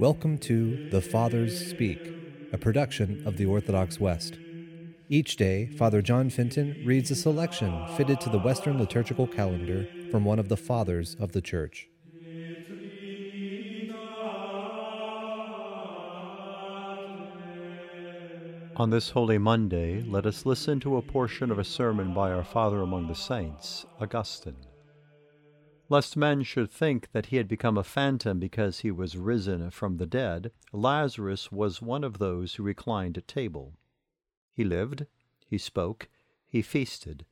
Welcome to The Fathers Speak, a production of the Orthodox West. Each day, Father John Fenton reads a selection fitted to the Western liturgical calendar from one of the Fathers of the Church. On this Holy Monday, let us listen to a portion of a sermon by our Father among the Saints, Augustine lest men should think that he had become a phantom because he was risen from the dead, Lazarus was one of those who reclined at table. He lived, he spoke, he feasted.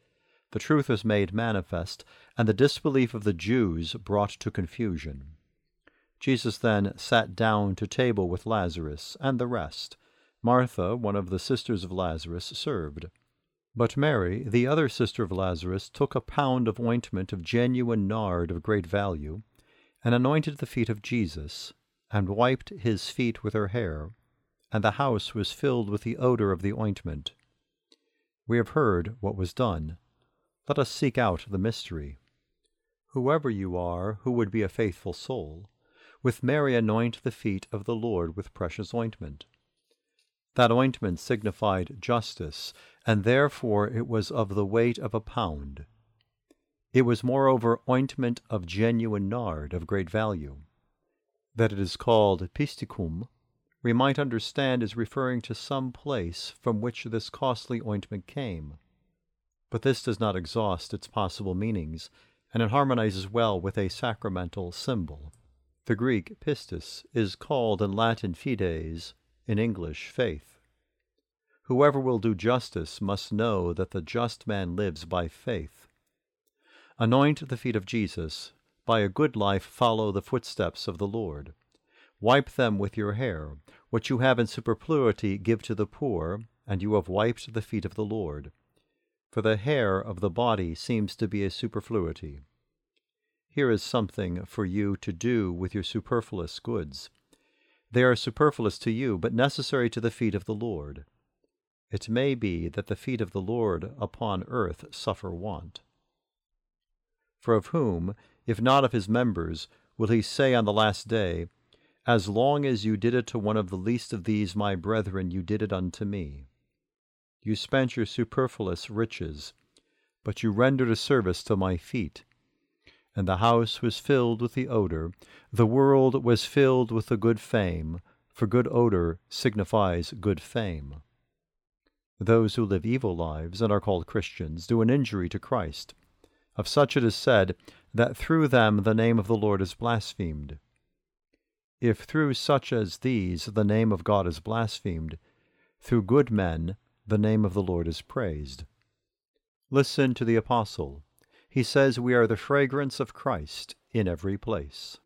The truth was made manifest, and the disbelief of the Jews brought to confusion. Jesus then sat down to table with Lazarus and the rest. Martha, one of the sisters of Lazarus, served. But Mary, the other sister of Lazarus, took a pound of ointment of genuine nard of great value, and anointed the feet of Jesus, and wiped his feet with her hair, and the house was filled with the odor of the ointment. We have heard what was done. Let us seek out the mystery. Whoever you are who would be a faithful soul, with Mary anoint the feet of the Lord with precious ointment. That ointment signified justice, and therefore it was of the weight of a pound. It was moreover ointment of genuine nard of great value. That it is called pisticum, we might understand as referring to some place from which this costly ointment came. But this does not exhaust its possible meanings, and it harmonizes well with a sacramental symbol. The Greek pistis is called in Latin fides, in English faith. Whoever will do justice must know that the just man lives by faith. Anoint the feet of Jesus. By a good life follow the footsteps of the Lord. Wipe them with your hair. What you have in superfluity give to the poor, and you have wiped the feet of the Lord. For the hair of the body seems to be a superfluity. Here is something for you to do with your superfluous goods. They are superfluous to you, but necessary to the feet of the Lord. It may be that the feet of the Lord upon earth suffer want. For of whom, if not of his members, will he say on the last day, As long as you did it to one of the least of these my brethren, you did it unto me? You spent your superfluous riches, but you rendered a service to my feet and the house was filled with the odor. The world was filled with the good fame, for good odor signifies good fame. Those who live evil lives and are called Christians do an injury to Christ. Of such it is said that through them the name of the Lord is blasphemed. If through such as these the name of God is blasphemed, through good men the name of the Lord is praised. Listen to the Apostle he says we are the fragrance of Christ in every place.